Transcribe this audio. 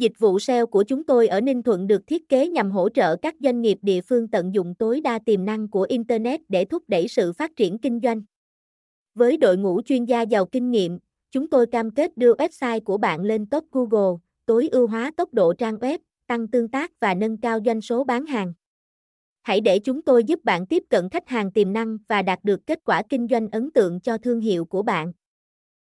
Dịch vụ SEO của chúng tôi ở Ninh Thuận được thiết kế nhằm hỗ trợ các doanh nghiệp địa phương tận dụng tối đa tiềm năng của Internet để thúc đẩy sự phát triển kinh doanh. Với đội ngũ chuyên gia giàu kinh nghiệm, chúng tôi cam kết đưa website của bạn lên top Google, tối ưu hóa tốc độ trang web, tăng tương tác và nâng cao doanh số bán hàng. Hãy để chúng tôi giúp bạn tiếp cận khách hàng tiềm năng và đạt được kết quả kinh doanh ấn tượng cho thương hiệu của bạn.